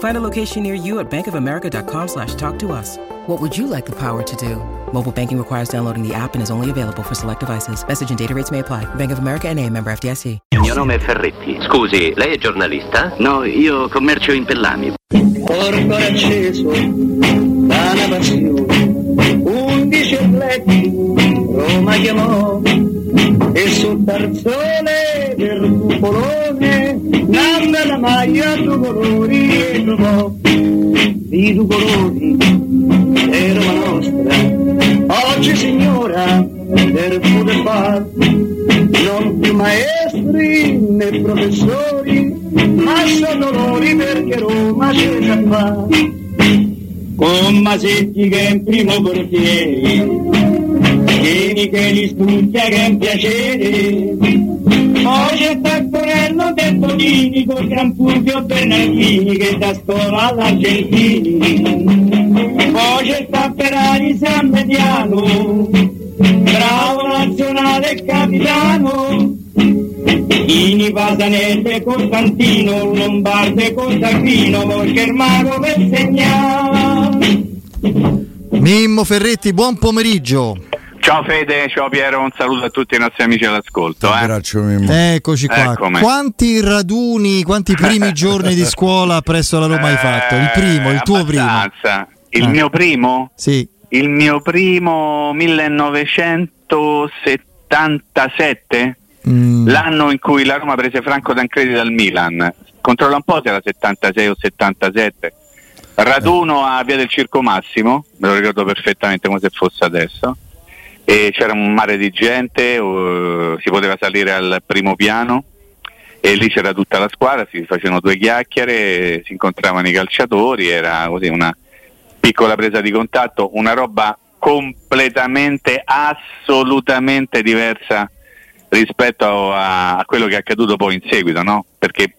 Find a location near you at bankofamerica.com slash talk to us. What would you like the power to do? Mobile banking requires downloading the app and is only available for select devices. Message and data rates may apply. Bank of America and a member FDIC. Il mio nome è Ferretti. Scusi, lei è giornalista? No, io commercio in pellami. Porto acceso da una passione, undici letti, Roma chiamò, e sul tarzone del cupolone, nanda la maglia due colori e trovò, di due colori, Roma nostra, oggi signora del pure far, non più maestri né professori, ma sono loro perché Roma c'è già fa. Con Masetti che è in primo portiere, Vieni che li studia che è un piacere, poi c'è Taccorello del Bonini con Gran Fulvio Bernardini che da scuola all'Argentini, poi c'è Tapperari San Mediano, bravo nazionale capitano, Ini Pasanelle Costantino, Lombarde il mago per segnare. Mimmo Ferretti, buon pomeriggio. Ciao Fede, ciao Piero, un saluto a tutti i nostri amici all'ascolto. Eh. Eccoci qua. Eccomi. Quanti raduni, quanti primi giorni di scuola presso la Roma hai fatto? Il primo, il tuo primo. Abbastanza. Il Ah. mio primo? Sì. Il mio primo 1977? Mm. L'anno in cui la Roma prese Franco Tancredi dal Milan. Controlla un po' se era 76 o 77. Raduno a Via del Circo Massimo, me lo ricordo perfettamente come se fosse adesso. E c'era un mare di gente, eh, si poteva salire al primo piano e lì c'era tutta la squadra, si facevano due chiacchiere, si incontravano i calciatori, era così una piccola presa di contatto, una roba completamente, assolutamente diversa rispetto a, a quello che è accaduto poi in seguito, no? Perché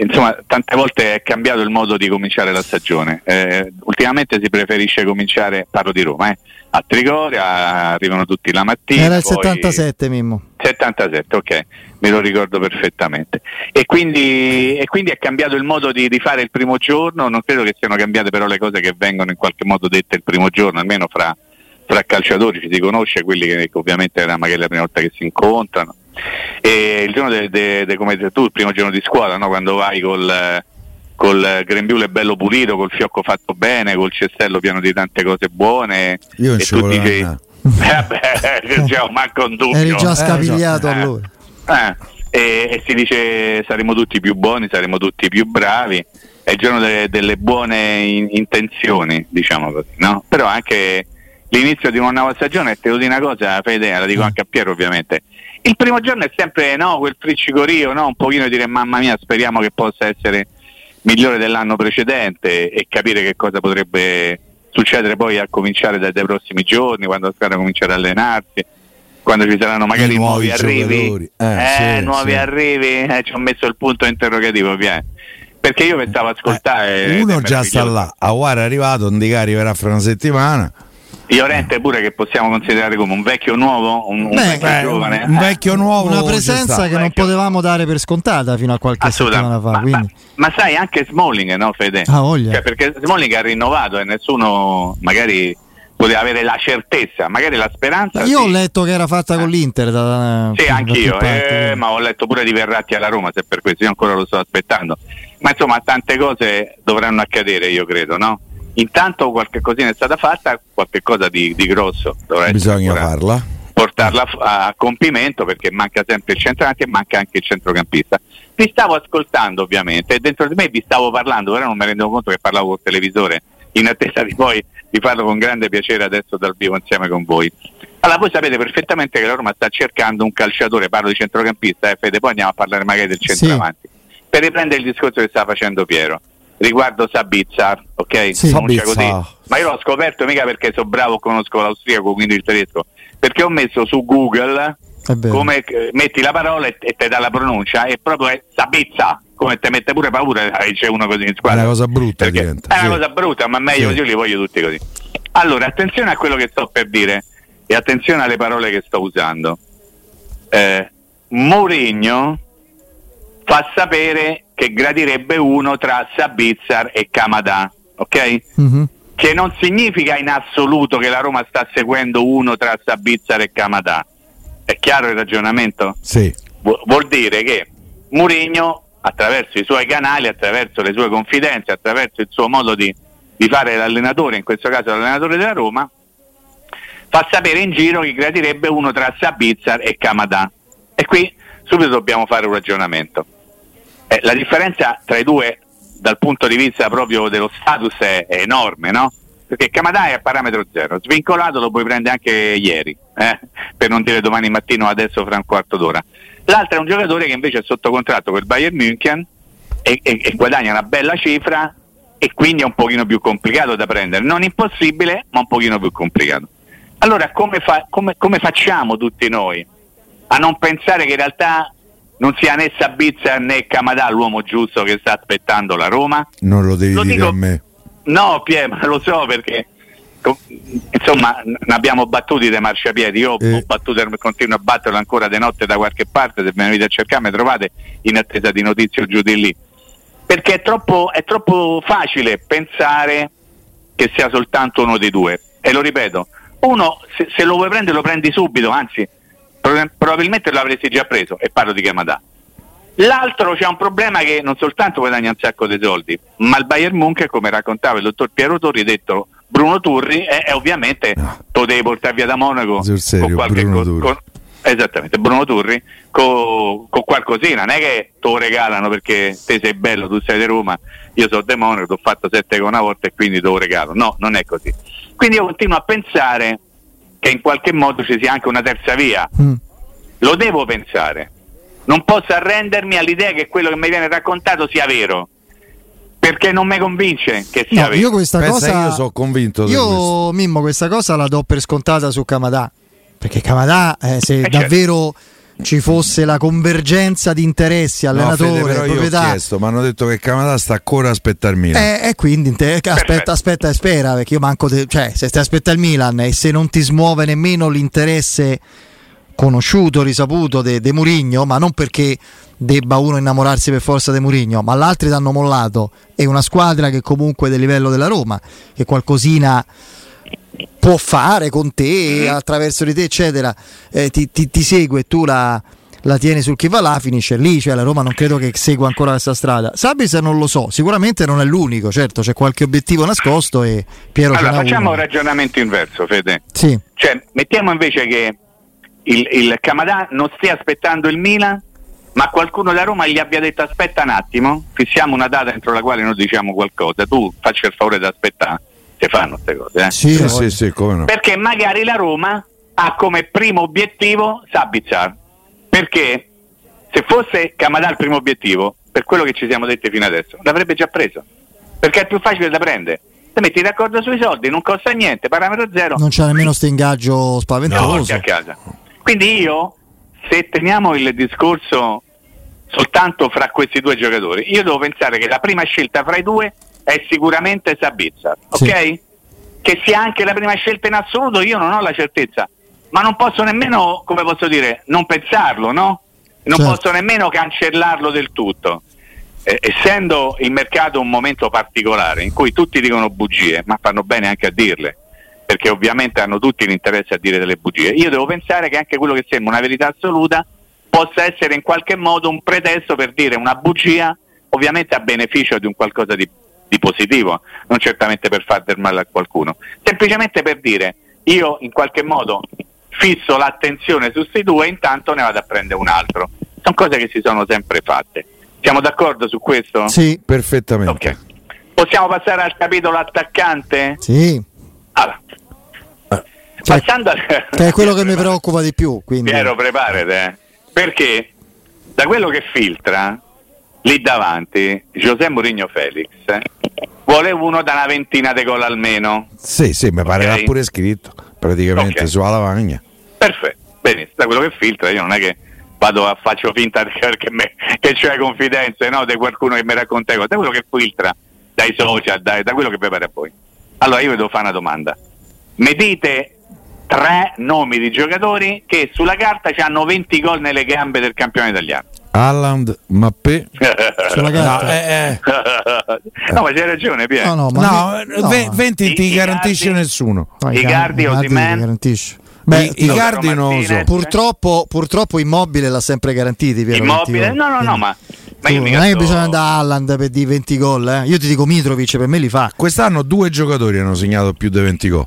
insomma tante volte è cambiato il modo di cominciare la stagione. Eh, ultimamente si preferisce cominciare, parlo di Roma, eh, a Trigoria, arrivano tutti la mattina. Era il poi- 77, Mimmo. 77, ok, me lo ricordo perfettamente. E quindi, e quindi è cambiato il modo di, di fare il primo giorno, non credo che siano cambiate però le cose che vengono in qualche modo dette il primo giorno, almeno fra, fra calciatori ci si conosce, quelli che ovviamente era magari la prima volta che si incontrano. E il giorno de, de- de- come hai detto tu, il primo giorno di scuola, no? quando vai col, eh, col grembiule bello pulito, col fiocco fatto bene, col cestello pieno di tante cose buone. Io non e ci tu dici, andare. eh beh, cioè, manco un dubbio. Eri già Eh, scapigliato eh. allora. Eh, e, e si dice saremo tutti più buoni, saremo tutti più bravi. È il giorno de- delle buone in- intenzioni, diciamo così, no? Però anche l'inizio di una nuova stagione, e te lo dico una cosa, Fede, la dico anche a Piero ovviamente. Il primo giorno è sempre no, quel friccicorio, no? un pochino dire mamma mia, speriamo che possa essere migliore dell'anno precedente e capire che cosa potrebbe succedere poi a cominciare dai, dai prossimi giorni, quando la squadra comincerà ad allenarsi, quando ci saranno magari I nuovi arrivi. giocatori. Eh, sì, nuovi sì. arrivi, eh, ci ho messo il punto interrogativo, via. Perché io pensavo ascoltare. Eh, Uno già sta là, Aguara è arrivato, un Dica arriverà fra una settimana. Llorente pure che possiamo considerare come un vecchio nuovo, un, un Beh, vecchio beh, giovane. un vecchio nuovo Una presenza che non potevamo dare per scontata fino a qualche settimana fa. Ma, Quindi. ma- ma sai anche Smalling, no Fede? Ah, voglia. Cioè, perché Smalling ha rinnovato e nessuno magari poteva avere la certezza, magari la speranza. Io sì. ho letto che era fatta con l'Inter. Da, Sì, da anch'io, eh, ma ho letto pure di Verratti alla Roma, se per questo io ancora lo sto aspettando. Ma insomma, tante cose dovranno accadere, io credo, no? Intanto qualche cosina è stata fatta, qualche cosa di, di grosso dovrà essere Bisogna farla. portarla a, a compimento perché manca sempre il centravanti e manca anche il centrocampista. Vi stavo ascoltando ovviamente e dentro di me vi stavo parlando, però non mi rendevo conto che parlavo col televisore in attesa di poi di farlo con grande piacere adesso dal vivo insieme con voi. Allora voi sapete perfettamente che la Roma sta cercando un calciatore, parlo di centrocampista, eh, Fede, poi andiamo a parlare magari del centravanti, sì. per riprendere il discorso che stava facendo Piero riguardo Sabitzer, ok? Sì, Sabitzer. Così. Ma io l'ho scoperto mica perché sono bravo, conosco l'austriaco, quindi il tedesco, perché ho messo su Google come metti la parola e, e ti dà la pronuncia e proprio è Sabizza come te mette pure paura c'è uno così in squadra. È una cosa brutta perché diventa, è una cosa brutta ma meglio sì. così io li voglio tutti così. Allora attenzione a quello che sto per dire e attenzione alle parole che sto usando. Eh, Mourinho fa sapere che gradirebbe uno tra Sabizar e Kamada ok? Mm-hmm. che non significa in assoluto che la Roma sta seguendo uno tra Sabizar e Kamada è chiaro il ragionamento? Sì. Vu- vuol dire che Mourinho, attraverso i suoi canali, attraverso le sue confidenze, attraverso il suo modo di, di fare l'allenatore, in questo caso l'allenatore della Roma, fa sapere in giro che gradirebbe uno tra Sabizar e Kamada. E qui subito dobbiamo fare un ragionamento. Eh, la differenza tra i due dal punto di vista proprio dello status è, è enorme, no? perché Camadà è a parametro zero, svincolato lo puoi prendere anche ieri, eh? per non dire domani mattino adesso fra un quarto d'ora. L'altro è un giocatore che invece è sotto contratto con il Bayern München e, e, e guadagna una bella cifra e quindi è un pochino più complicato da prendere, non impossibile ma un pochino più complicato. Allora come, fa, come, come facciamo tutti noi a non pensare che in realtà non sia né Sabizza né Camadà l'uomo giusto che sta aspettando la Roma? Non lo devi lo dire dico, a me. No, Pier, ma lo so perché insomma ne abbiamo battuti dei marciapiedi io eh. ho battuto e continuo a batterlo ancora di notte da qualche parte se venite a cercare mi trovate in attesa di notizie giù di lì perché è troppo, è troppo facile pensare che sia soltanto uno dei due e lo ripeto uno se, se lo vuoi prendere lo prendi subito anzi probabilmente lo avresti già preso e parlo di Kamada L'altro c'è un problema che non soltanto guadagna un sacco di soldi, ma il Bayern Munich, come raccontava il dottor Piero Torri, detto Bruno Turri, è, è ovviamente no. lo devi portare via da Monaco serio, con qualche co- con, esattamente, Bruno Turri con, con qualcosina, non è che te lo regalano perché te sei bello, tu sei di Roma, io sono di Monaco, ti ho fatto sette con una volta e quindi te lo regalo. No, non è così. Quindi io continuo a pensare che in qualche modo ci sia anche una terza via. Mm. Lo devo pensare non posso arrendermi all'idea che quello che mi viene raccontato sia vero perché non mi convince che sia no, vero. Io questa Pensa, cosa io sono convinto. Io Mimmo questa cosa la do per scontata su Camadà. Perché Camadà, eh, se eh davvero certo. Ci fosse la convergenza di interessi, allenatore, no, Fede, proprietà. Io ho chiesto, mi hanno detto che Camadà sta ancora a aspettare il Milan. Eh, e quindi te, aspetta, aspetta e spera. Perché io manco. Te, cioè, se stai aspetta il Milan e se non ti smuove nemmeno l'interesse conosciuto, risaputo di Murigno, ma non perché debba uno innamorarsi per forza di Murigno, ma l'altro hanno mollato e una squadra che comunque è del livello della Roma, che qualcosina può fare con te, attraverso di te, eccetera, eh, ti, ti, ti, segue e tu la, la tieni sul chi va là, finisce lì, cioè la Roma non credo che segua ancora questa strada. Sabis non lo so, sicuramente non è l'unico, certo c'è qualche obiettivo nascosto e Piero allora, facciamo uno. un ragionamento inverso, Fede. Sì. Cioè, mettiamo invece che il, il Camadà non stia aspettando il Milan, ma qualcuno da Roma gli abbia detto aspetta un attimo, fissiamo una data entro la quale noi diciamo qualcosa, tu faccia il favore di aspettare, cose. Eh? Sì, sì, sì, sì, come no. Perché magari la Roma ha come primo obiettivo Sabitzer, perché se fosse Camadà il primo obiettivo, per quello che ci siamo detti fino adesso, l'avrebbe già preso, perché è più facile da prendere ti metti d'accordo sui soldi, non costa niente, parametro zero. Non c'è nemmeno questo ingaggio spaventoso. No, a casa. Quindi io, se teniamo il discorso soltanto fra questi due giocatori, io devo pensare che la prima scelta fra i due è sicuramente Sabizza, ok? Sì. Che sia anche la prima scelta in assoluto, io non ho la certezza, ma non posso nemmeno, come posso dire, non pensarlo, no? Non certo. posso nemmeno cancellarlo del tutto. Eh, essendo il mercato un momento particolare in cui tutti dicono bugie, ma fanno bene anche a dirle, perché ovviamente hanno tutti l'interesse a dire delle bugie. Io devo pensare che anche quello che sembra una verità assoluta possa essere in qualche modo un pretesto per dire una bugia, ovviamente a beneficio di un qualcosa di, di positivo, non certamente per far del male a qualcuno, semplicemente per dire io in qualche modo fisso l'attenzione su questi due e intanto ne vado a prendere un altro. Sono cose che si sono sempre fatte. Siamo d'accordo su questo? Sì, perfettamente. Ok. Possiamo passare al capitolo attaccante? Sì. Allora. Cioè, Passando al... che è quello che mi preoccupa di più. Quindi. Piero, preparate, eh. perché da quello che filtra lì davanti, José Mourinho Felix eh, vuole uno da una ventina di gol almeno. Sì, sì, mi pare Ok. l'ha pure scritto praticamente Ok. sulla lavagna. Perfetto, benissimo, da quello che filtra io non è che vado a faccio finta che, me- che c'è confidenze no, di qualcuno che mi racconta cose, da quello che filtra dai social, dai- da quello che prepara a voi. Allora io vi devo fare una domanda. Mi dite tre nomi di giocatori che sulla carta hanno 20 gol nelle gambe del campione italiano. Haaland, Mappé. Sulla carta. No, eh, eh. no, ma c'hai ragione, Piero. No, no, ma No, ne- no. ve- 20 ti I- garantisce Icardi- nessuno. No, Icardi, Icardi Osimhen. ti garantisce. Beh, I- Icardi non lo so. Purtroppo, purtroppo Immobile l'ha sempre garantiti. Piero, Immobile, 20 gol. no, no, no, ma, ma non è che bisogna andare a Haaland per dire 20 gol. Eh? Io ti dico Mitrovic, per me li fa. Quest'anno due giocatori hanno segnato più di 20 gol.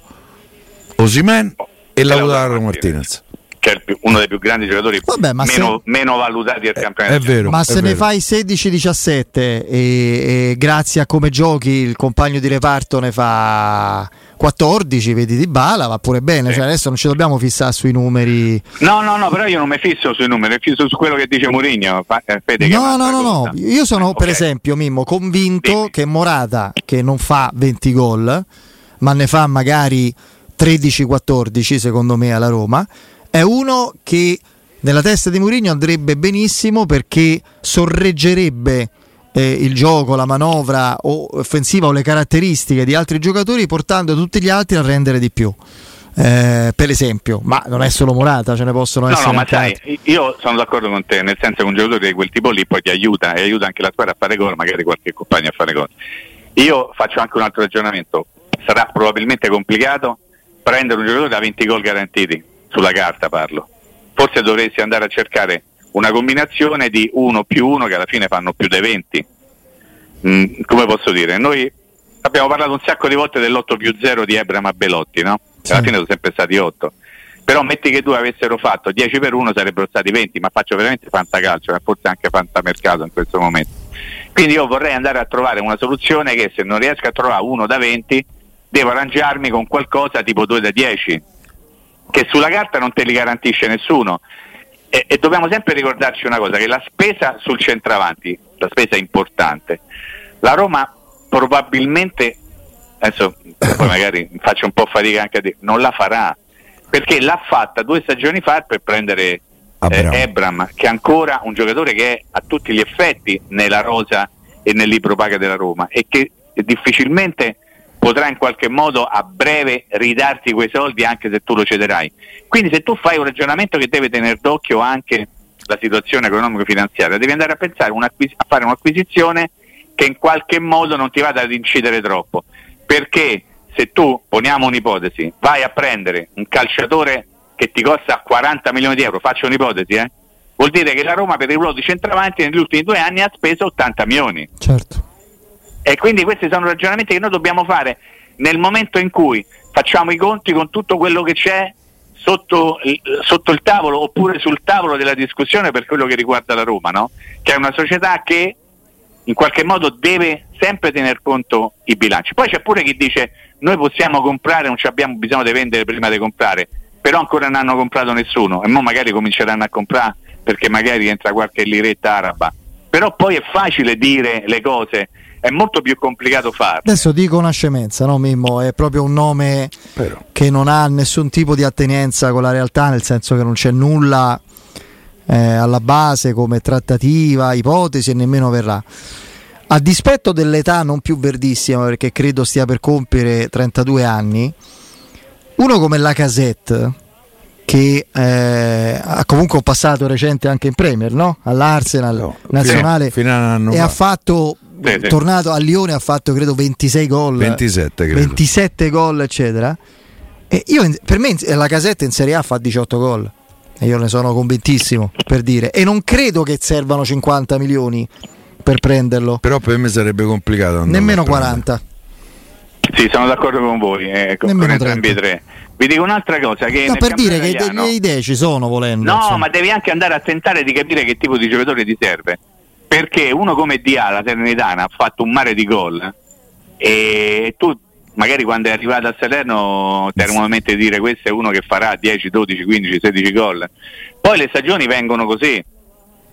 Osimen e Lautaro Martinez. Che è il più- uno dei più grandi giocatori Vabbè, ma meno, meno valutati del campionato. È vero. Ma è se ne vero. fai 16-17 e, e grazie a come giochi il compagno di reparto ne fa 14, vedi di bala, va pure bene. Cioè, adesso non ci dobbiamo fissare sui numeri. No, no, no, però io non mi fisso sui numeri, mi fisso su quello che dice Mourinho. Fa- eh, Fede, No, no, no, no. Io sono per Ok. esempio, Mimmo, convinto Dimmi. che Morata, che non fa 20 gol, ma ne fa magari 13-14 secondo me alla Roma, è uno che nella testa di Mourinho andrebbe benissimo perché sorreggerebbe eh, il gioco, la manovra o offensiva o le caratteristiche di altri giocatori portando tutti gli altri a rendere di più. Eh, per esempio, ma non è solo Morata, ce ne possono No, essere no, ma sai, io sono d'accordo con te, nel senso che un giocatore di quel tipo lì poi ti aiuta e aiuta anche la squadra a fare gol, magari qualche compagno a fare gol. Io faccio anche un altro ragionamento, sarà probabilmente complicato prendere un giocatore da 20 gol garantiti, sulla carta parlo. Forse dovresti andare a cercare una combinazione di 1 più 1 che alla fine fanno più dei 20. Mm, come posso dire? Noi abbiamo parlato un sacco di volte dell'8 più 0 di Ebram a Belotti, no? Sì. Alla fine sono sempre stati 8. Però metti che due avessero fatto 10 per 1 sarebbero stati 20, ma faccio veramente fantacalcio, e forse anche fantamercato in questo momento. Quindi io vorrei andare a trovare una soluzione che se non riesco a trovare uno da 20, devo arrangiarmi con qualcosa tipo 2 da 10, che sulla carta non te li garantisce nessuno. E, e dobbiamo sempre ricordarci una cosa, che la spesa sul centravanti, la spesa è importante. La Roma probabilmente, adesso poi magari faccio un po' fatica anche a dire, non la farà, perché l'ha fatta due stagioni fa per prendere eh. Ebram, che è ancora un giocatore che è a tutti gli effetti nella rosa e nel libro paga della Roma e che difficilmente potrà in qualche modo a breve ridarti quei soldi anche se tu lo cederai. Quindi se tu fai un ragionamento che deve tenere d'occhio anche la situazione economico-finanziaria, devi andare a pensare a fare un'acquisizione che in qualche modo non ti vada ad incidere troppo. Perché se tu, poniamo un'ipotesi, vai a prendere un calciatore che ti costa 40 milioni di euro, faccio un'ipotesi, eh? vuol dire che la Roma per il ruolo di centravanti negli ultimi due anni ha speso 80 milioni. Certo. E quindi questi sono ragionamenti che noi dobbiamo fare nel momento in cui facciamo i conti con tutto quello che c'è sotto sotto il tavolo oppure sul tavolo della discussione per quello che riguarda la Roma, no? che è una società che in qualche modo deve sempre tener conto i bilanci. Poi c'è pure chi dice noi possiamo comprare, non abbiamo bisogno di vendere prima di comprare, però ancora non hanno comprato nessuno e mo magari cominceranno a comprare perché magari entra qualche liretta araba. Però poi è facile dire le cose, è molto più complicato farle. Adesso dico una scemenza, no Mimmo? È proprio un nome Però. che non ha nessun tipo di attenenza con la realtà, nel senso che non c'è nulla eh, alla base come trattativa, ipotesi e nemmeno verrà. A dispetto dell'età non più verdissima, perché credo stia per compiere 32 anni, uno come la Casette, che eh, ha comunque un passato recente anche in Premier, no? all'Arsenal No, nazionale, fino- fino e fa. ha fatto, Sì, sì. tornato a Lione, ha fatto credo 26 gol. 27 credo. 27 gol, eccetera. E io, per me, la casetta in Serie A fa 18 gol. E io ne sono convintissimo per dire. E non credo che servano 50 milioni per prenderlo, Però per me sarebbe complicato. nemmeno a prendere. 40. Sì, sono d'accordo con voi, eh, con, con Nemmeno entrambi 30. tre. vi dico un'altra cosa. Che No, per dire campionato che italiano- le idee ci sono volendo. No, insomma. ma devi anche andare a tentare di capire che tipo di giocatore ti serve. Perché uno come Dia, la Salernitana, ha fatto un mare di gol e tu magari quando è arrivato a Salerno ti eri un momento di dire questo è uno che farà 10, 12, 15, 16 gol. Poi le stagioni vengono così,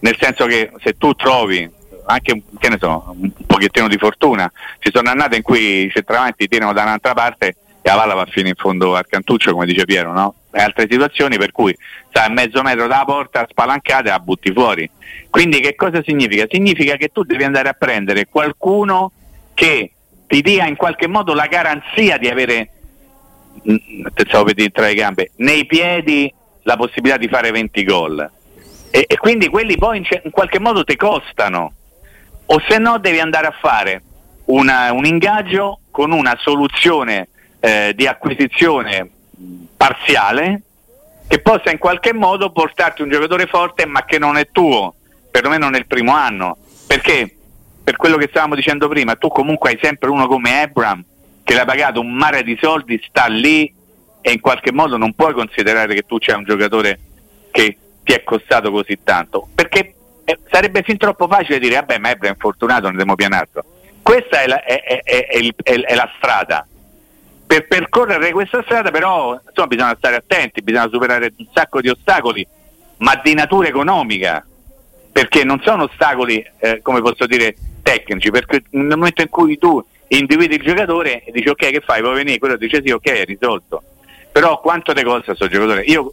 nel senso che se tu trovi anche che ne so, un pochettino di fortuna, ci sono annate in cui i centravanti tirano da un'altra parte e la palla va fino in fondo al cantuccio, come dice Piero, no? E altre situazioni per cui stai a mezzo metro dalla porta, spalancata e la butti fuori. Quindi che cosa significa? Significa che tu devi andare a prendere qualcuno che ti dia in qualche modo la garanzia di avere, mm, pensavo dire tra le gambe, nei piedi la possibilità di fare 20 gol. E, e quindi quelli poi in, in qualche modo ti costano. O se no devi andare a fare una- un ingaggio con una soluzione eh, di acquisizione parziale che possa in qualche modo portarti un giocatore forte ma che non è tuo, perlomeno nel primo anno. Perché per quello che stavamo dicendo prima, tu comunque hai sempre uno come Abram che l'ha pagato un mare di soldi, sta lì e in qualche modo non puoi considerare che tu c'è un giocatore che ti è costato così tanto. Perché eh, sarebbe fin troppo facile dire vabbè ma Abram è infortunato, ne andiamo pianarlo. Questa è la, è- è la strada. Per percorrere questa strada però insomma, bisogna stare attenti, bisogna superare un sacco di ostacoli, ma di natura economica, perché non sono ostacoli, eh, come posso dire, tecnici, perché nel momento in cui tu individui il giocatore e dici ok che fai, puoi venire, quello dice sì, ok, è risolto. Però quanto ti costa questo giocatore? Io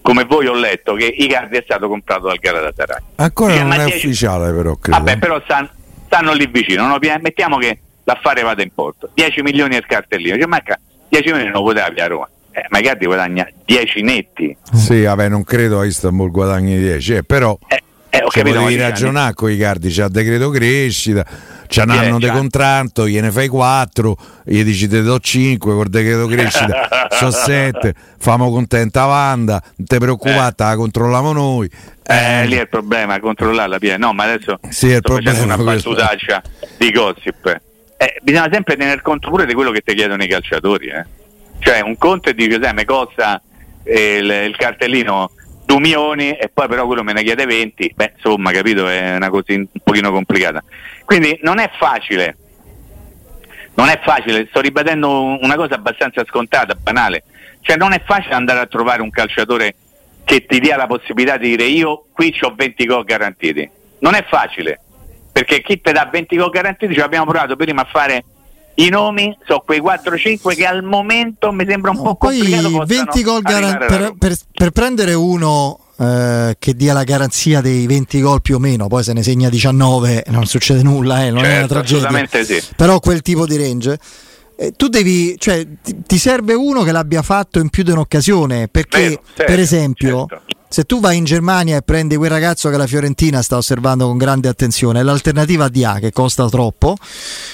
come voi ho letto che Icardi è stato comprato dal Galatasaray. Ancora Sì, non è 10 ufficiale, però credo. Vabbè, però stan- stanno lì vicino. no? Mettiamo che l'affare vada in porto. 10 milioni al cartellino. Cioè, manca 10 milioni non poteva a Roma. Eh, ma Icardi guadagna 10 netti. Sì, vabbè, non credo a Istanbul guadagni 10, eh, però Eh, ho cioè, capito, dieci ragionare con i cardi, c'ha decreto crescita, c'ha un anno di c'ha- contratto, gliene fai 4, gli dici te do 5, col decreto crescita sono 7, famo contenta Wanda, non te preoccupare, te la controlliamo noi. Eh, lì è il problema, controllarla piena. No, ma adesso Sì, è il facendo problema una battutaccia di gossip. Eh, bisogna sempre tener conto pure di quello che ti chiedono i calciatori. eh. Cioè, un conto e dice, sai, mi costa eh, il, il cartellino 2 milioni e poi però quello me ne chiede 20. Beh, insomma, capito, è una cosa un pochino complicata. Quindi non è facile. Non è facile, sto ribadendo una cosa abbastanza scontata, banale. Cioè non è facile andare a trovare un calciatore che ti dia la possibilità di dire io qui ho 20 gol garantiti. Non è facile, perché chi ti dà 20 gol garantiti, ci abbiamo provato prima a fare i nomi, sono quei 4-5 che al momento mi sembra un po' Poi complicato. possano 20 gol garan- per, per- per prendere uno eh, che dia la garanzia dei 20 gol più o meno, poi se ne segna 19 non succede nulla, eh, non è una Certo, tragedia. sì. Però quel tipo di range. eh, tu devi, cioè, ti, ti serve uno che l'abbia fatto in più di un'occasione. Perché, Vero, serio, per esempio, certo. Se tu vai in Germania e prendi quel ragazzo che la Fiorentina sta osservando con grande attenzione, l'alternativa a Dia che costa troppo,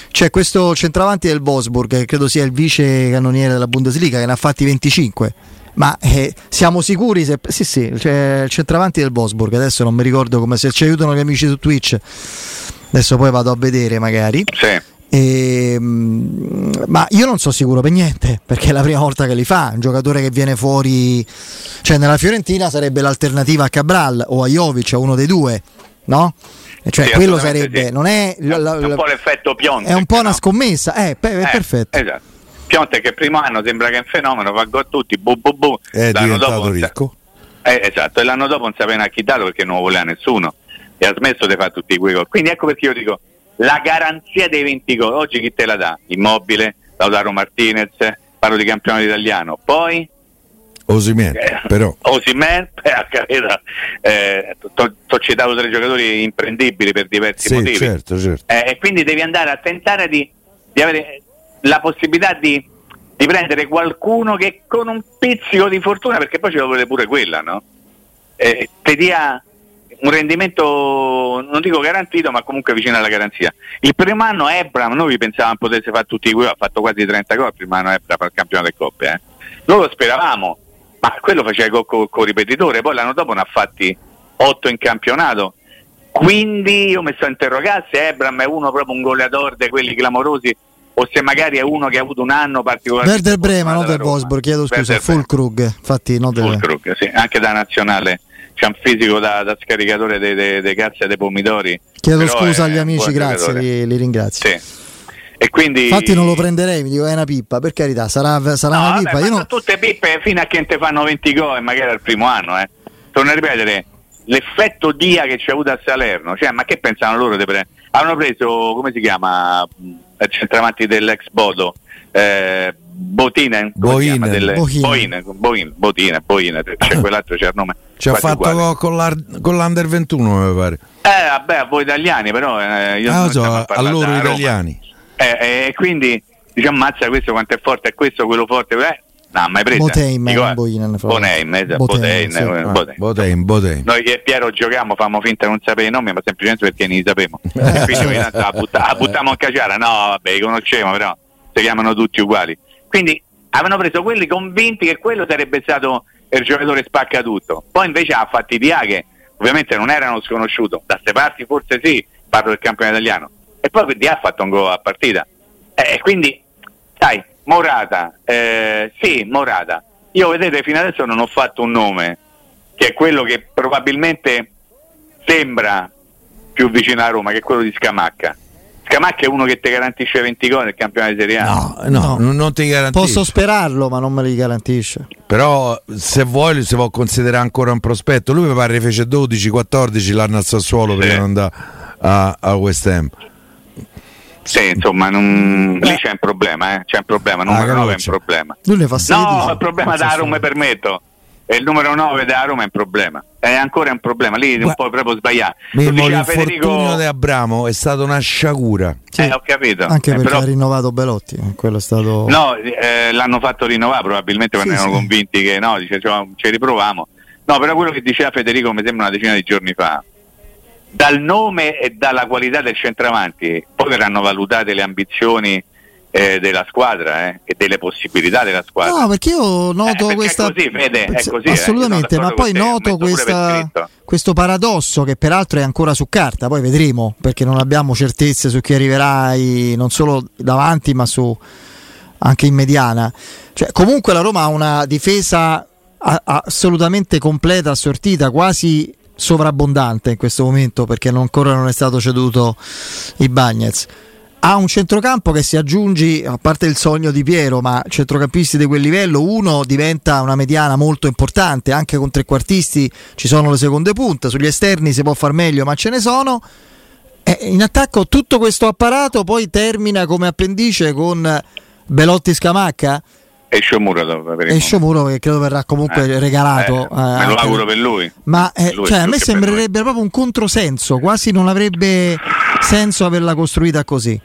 c'è questo centravanti del Wolfsburg, che credo sia il vice cannoniere della Bundesliga, che ne ha fatti 25. Ma eh, siamo sicuri se. Sì, sì, c'è il centravanti del Wolfsburg. Adesso non mi ricordo come se ci aiutano gli amici su Twitch. Adesso poi vado a vedere magari. Sì. Ehm, ma io non sono sicuro per niente perché è la prima volta che li fa. Un giocatore che viene fuori, cioè nella Fiorentina sarebbe l'alternativa a Cabral o a Jovic, a uno dei due, no? E Cioè Sì, quello sarebbe, sì. non è, È un- è un po' l'effetto Piontek, è un po' una no? scommessa, eh, pe- è Eh, perfetto. Esatto. Pionte che primo anno sembra che è un fenomeno, fa gol a tutti, bu, bu, bu. È L'anno diventato dopo ricco. Eh, esatto, e l'anno dopo non sapeva neanche chi dato perché non lo voleva nessuno e ha smesso di fare tutti quei gol. Quindi ecco perché io dico la garanzia dei 20 gol. Oggi chi te la dà? Immobile, Lautaro Martinez, parlo di campionato italiano. Poi Osimhen, eh, però Osimhen, eh, ho citato tre giocatori imprendibili per diversi sì, motivi. certo, certo. Eh, e quindi devi andare a tentare di, di avere la possibilità di, di prendere qualcuno che con un pizzico di fortuna, perché poi ci vuole pure quella, no? Eh, ti dia un rendimento, non dico garantito, ma comunque vicino alla garanzia. Il primo anno Ebram, noi pensavamo potesse fare tutti i gol, ha fatto quasi 30 gol il primo anno Ebram il campionato del Coppe. Eh. Noi lo speravamo, ma quello faceva il gol con ripetitore, poi l'anno dopo ne ha fatti 8 in campionato. Quindi io mi sto a interrogare se Ebram è uno proprio un goleador di quelli clamorosi o se magari è uno che ha avuto un anno particolarmente Werder Brema, non del. Wolfsburg, chiedo scusa, Fulkrug, infatti non del Fulkrug, sì, anche da nazionale c'è un fisico da, da scaricatore dei de, de cazze e dei pomidori. Chiedo scusa agli amici, grazie, li, li ringrazio. Sì. E quindi Infatti non lo prenderei, mi dico è una pippa, per carità, sarà, sarà No, una vabbè, pippa. Io non- tutte pippe fino a che non te fanno 20 gol e magari al primo anno, eh. Torno a ripetere, l'effetto Dia che c'è avuto a Salerno, cioè, ma che pensavano loro di prendere? Hanno preso, come si chiama, mh, il centravanti dell'ex Bodo, eh, Botinen, come si Boinen. chiama? Del- Bohin. Bohin, Bohin, Botina, Bohin, c'è quell'altro c'è il nome. Ci ha fatto con, l'ar- con l'Under 21, mi pare. Eh, vabbè, a voi italiani, però eh, io Ah, non lo so, a a loro italiani. Eh, eh, e quindi diciamo ammazza questo quanto è forte, è questo, quello forte, eh, no, mai presa. Dico, non eh, l'altro. esatto, Botheim, Botheim, sì. eh, Ah, Botheim. Botein, Botein. Noi che Piero giochiamo, famo finta di non sapere i nomi, ma semplicemente perché ne li sappiamo. E quindi tanto la, butta- la buttiamo in caciara, no, vabbè, li conosciamo, però si chiamano tutti uguali. Quindi avevano preso quelli convinti che quello sarebbe stato il giocatore spacca tutto. Poi invece ha fatti di A che ovviamente non erano sconosciuto, da ste parti forse sì, parlo del campione italiano. E poi di A ha fatto un gol a partita. Eh, quindi, sai, Morata, eh, sì, Morata. Io vedete, fino adesso non ho fatto un nome, che è quello che probabilmente sembra più vicino a Roma, che è quello di Scamacca. Scamacca è uno che ti garantisce 20 gol nel campionato di Serie A. No, no, No. non- ti garantisco. Posso sperarlo, ma non me li garantisce. Però se vuoi si può considerare ancora un prospetto. Lui mi pare fece 12-14 l'anno al Sassuolo Sì. prima di andare a, a West Ham. Sì, insomma, non- lì c'è un problema, eh? c'è un problema, Ah, numero 9 è un Croce. problema. Lui ne fa 16. No, il problema da Roma, permetto. E il numero 9 da Roma è un problema. È ancora un problema, lì un Gua- po' proprio sbagliato. Mimmo, diceva l'infortunio Federico... di Abramo è stata una sciagura. Sì. Eh, ho capito. Anche Eh, perché però- ha rinnovato Belotti, eh, quello è stato... No, eh, l'hanno fatto rinnovare probabilmente quando Sì, erano sì. convinti che no, dice, cioè, ci riproviamo. No, però quello che diceva Federico mi sembra una decina di giorni fa, dal nome e dalla qualità del centravanti, poi verranno valutate le ambizioni eh, della squadra eh, e delle possibilità della squadra. No, perché io Eh, noto perché è questa. così, Fede, è Sì, così, eh, Assolutamente, ma poi noto questa- questo paradosso che peraltro è ancora su carta, poi vedremo perché non abbiamo certezze su chi arriverai non solo davanti ma su anche in mediana. Cioè, comunque la Roma ha una difesa a- assolutamente completa, assortita, quasi sovrabbondante in questo momento perché ancora non è stato ceduto i Bagnets. Ha un centrocampo che si aggiungi, a parte il sogno di Piero, ma centrocampisti di quel livello, uno diventa una mediana molto importante, anche con trequartisti ci sono le seconde punte, sugli esterni si può far meglio, ma ce ne sono. E in attacco tutto questo apparato poi termina come appendice con Belotti Scamacca E Sciomuro e. Sciomuro che credo verrà comunque Eh, regalato. eh, eh, me lo auguro per lui. Ma eh, Lui cioè, a me sembrerebbe proprio un controsenso, quasi non avrebbe senso averla costruita così.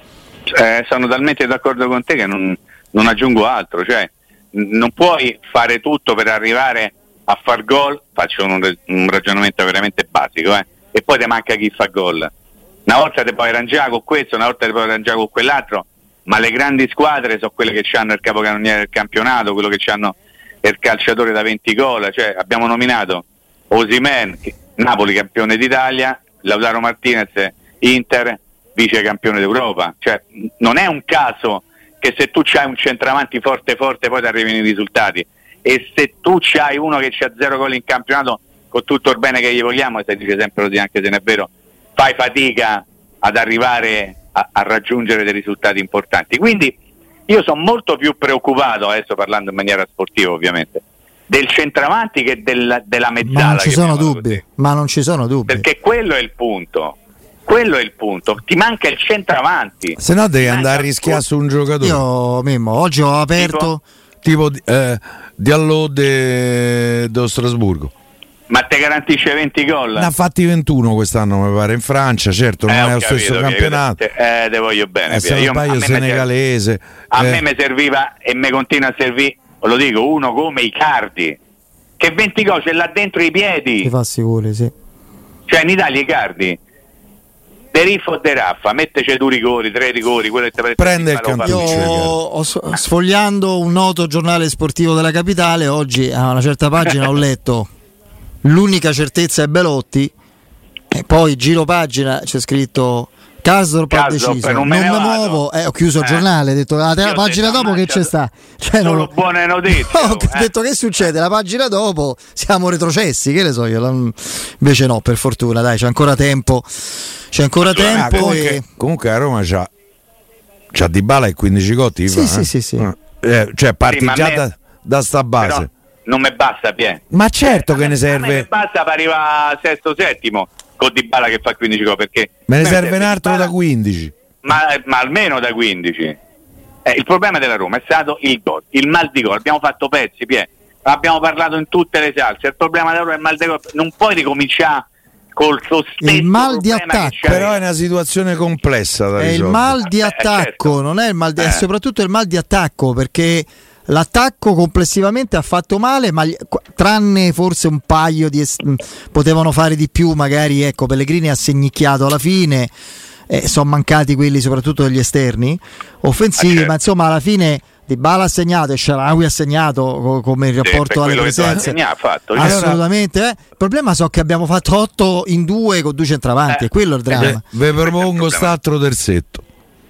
Eh, sono talmente d'accordo con te che non, non aggiungo altro, cioè non puoi fare tutto per arrivare a far gol, faccio un, un ragionamento veramente basico, eh, e poi ti manca chi fa gol. Una volta ti puoi arrangiare con questo, una volta ti puoi arrangiare con quell'altro, ma le grandi squadre sono quelle che hanno il capocannoniere del campionato, quello che hanno il calciatore da 20 gol, cioè abbiamo nominato Osimen, Napoli campione d'Italia, Lautaro Martinez, Inter, vice campione d'Europa. Cioè, non è un caso che se tu c'hai un centravanti forte forte poi ti arrivano i risultati e se tu c'hai uno che c'ha zero gol in campionato con tutto il bene che gli vogliamo, e si dice sempre così anche se non è vero, fai fatica ad arrivare a, a raggiungere dei risultati importanti. Quindi io sono molto più preoccupato, adesso parlando in maniera sportiva ovviamente, del centravanti che del- della mezzala. Ma non ci sono dubbi, ma non ci sono dubbi. Perché quello è il punto. Quello è il punto. Ti manca il centravanti. Se no devi Ti andare a rischiare su un giocatore. Io, Mimmo, oggi ho aperto. Tipo eh, Diallo de- dello Strasburgo. Ma ti garantisce 20 gol? Ne ha fatti 21 quest'anno, mi pare, in Francia, certo, non Eh, è lo capito, stesso campionato. Eh, te voglio bene. Eh, se non Io- sbaglio senegalese. A eh, me mi serviva e mi continua a servire, lo dico, uno come Icardi, che 20 gol ce l'ha dentro i Ti piedi. fa sicuri, sì. Cioè in Italia Icardi, De Riffo o De Raffa, metteci due rigori, tre rigori, quello che ti prende Prende il s- sfogliando un noto giornale sportivo della capitale, oggi a una certa pagina ho letto l'unica certezza è Belotti e poi giro pagina c'è scritto Ha Karsdorp, deciso, non non me vado. muovo, eh, ho chiuso il Eh. giornale, ho detto la, Io la pagina detto, dopo che ammazza, c'è sta. Cioè, non Solo lo- buone notizie. No, ho detto che succede? La pagina dopo siamo retrocessi, che ne so io. Invece no, per fortuna, dai, c'è ancora tempo. C'è ancora Ah, tempo comunque, e comunque a Roma c'ha, c'ha Di Bala e 15 cotti. Sì, fa, sì, eh? sì, sì. Eh, cioè parti Sì, già me- da, da sta base. Però non mi basta, Pie. Ma certo che ne serve. mi basta per arrivare sesto, settimo con Di Bala che fa 15 gol perché Me ne serve un altro Dybala- da 15. ma, ma almeno da 15. Eh, il problema della Roma è stato il gol, il mal di gol. Abbiamo fatto pezzi, Pie. Abbiamo parlato in tutte le salse. Il problema della Roma è il mal di gol. Non puoi ricominciare col suo stesso Il mal di attacco. Però è una situazione complessa da è il mal di Eh, attacco, certo. non è il mal di, è Eh. soprattutto il mal di attacco perché l'attacco complessivamente ha fatto male, ma tranne forse un paio di es- mh, potevano fare di più, magari ecco Pellegrini ha segnicchiato alla fine. eh, sono mancati quelli soprattutto degli esterni offensivi, Ah, certo. ma insomma alla fine Di Bala ha segnato e Sharawi ha segnato co- come il Sì, rapporto per alle presenze. ha fatto. Allora- Assolutamente, eh. il problema so che abbiamo fatto 8 in 2 con due centravanti, Eh. è quello il dramma. Eh, ve propongo st'altro terzetto.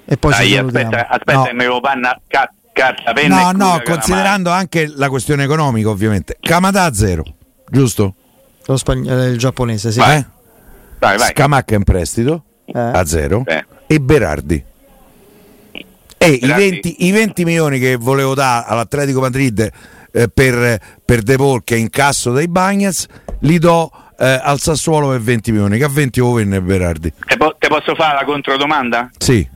E poi Dai, aspetta, aspetta, No. che mi devo panna ca- carta, penna No, e no, considerando anche la questione economica, ovviamente. Kamada a zero, giusto? Lo spagn- eh, il giapponese, sì. Eh? calamai. Vai, vai. Scamacca in prestito Eh. a zero Eh. e Berardi. E i Berardi. 20, i 20 milioni che volevo dare all'Atletico Madrid eh, per, per De Paul che è in casso dai Bagnets li do eh, al Sassuolo per 20 milioni che a 20 lo venne Berardi. Te, po- te posso fare la controdomanda? Sì,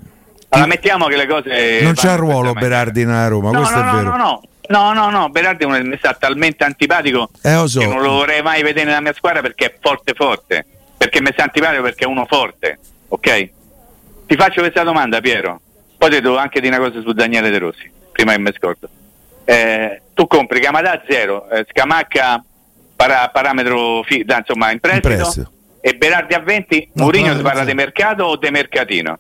Allora mettiamo che le cose. non c'ha in ruolo. Berardi nella Roma, No, questo no, è no, vero. no, no. No, no, no, Berardi è mi sta talmente antipatico Eh, so. che non lo vorrei mai vedere nella mia squadra perché è forte forte. Perché mi sta antipatico perché è uno forte, ok? Ti faccio questa domanda, Piero. Poi ti devo anche dire una cosa su Daniele De Rossi, prima che mi scordo. Eh, tu compri Camadà a zero, eh, Scamacca para- parametro fi- da, insomma in prestito, prestito. e Berardi a 20, No, Mourinho si parla di mercato o di mercatino?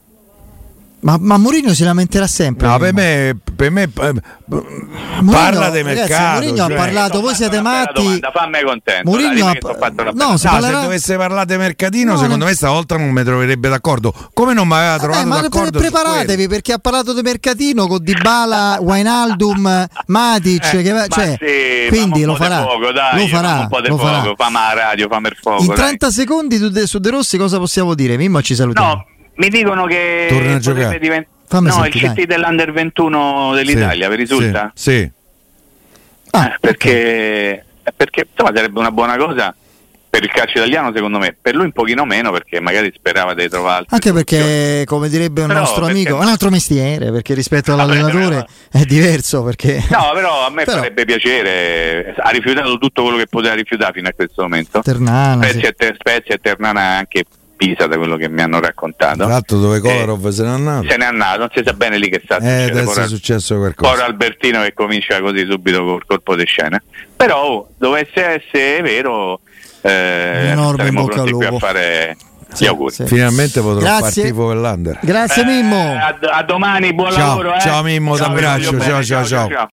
Ma, ma Mourinho si lamenterà sempre. No, per me, per me eh, Mourinho- parla di ragazzi, mercato. Mourinho ha cioè- parlato, T'ho voi siete matti. domanda, fammi contento. Mourinho dai, ha- fatto una no, si No, parlerà- se dovesse parlare di mercatino, No, secondo no. me stavolta non mi troverebbe d'accordo. Come non mi aveva Vabbè, trovato ma d'accordo? su preparatevi perché ha parlato di mercatino con Dybala, Wijnaldum, Matic, Eh, che- ma cioè, sì, quindi lo farà. fuoco, dai, lo farà, un po' di lo farà. fuoco, fammi la radio, fammi il fuoco. In dai. 30 secondi su De, su De Rossi cosa possiamo dire? Mimmo ci salutiamo. No, mi dicono che Torna a giocare. divent- Fammi No, sentire, il CT dai. dell'Under 21 dell'Italia, Sì, vi risulta? Sì. sì. Ah, Eh, perché, perché insomma, sarebbe una buona cosa per il calcio italiano secondo me, per lui un pochino meno perché magari sperava di trovare Anche soluzioni. perché, come direbbe un Però nostro amico, un altro mestiere, perché rispetto all'allenatore è diverso. Perché... No, però a me Però- farebbe piacere, ha rifiutato tutto quello che poteva rifiutare fino a questo momento. Ternana, sì. Spezia, Ter- Spezia e Ternana anche Pisa da quello che mi hanno raccontato. Tra l'altro dove Eh, Kolarov se n'è andato. se n'è andato, non si sa bene lì che sta Eh, succedendo. è successo qualcosa. Ora Albertino che comincia così subito col colpo di scena. Però oh, dovesse essere vero, eh, Enorme saremo in bocca al pronti qui a lupo. fare Sì, gli auguri. sì. Finalmente potrò fare Grazie. tifo per l'Under. Grazie Eh, Mimmo. a, a domani, buon Ciao, lavoro. eh. ciao, Mimmo, Ciao, t'abbraccio, bene, ciao, ciao, ciao.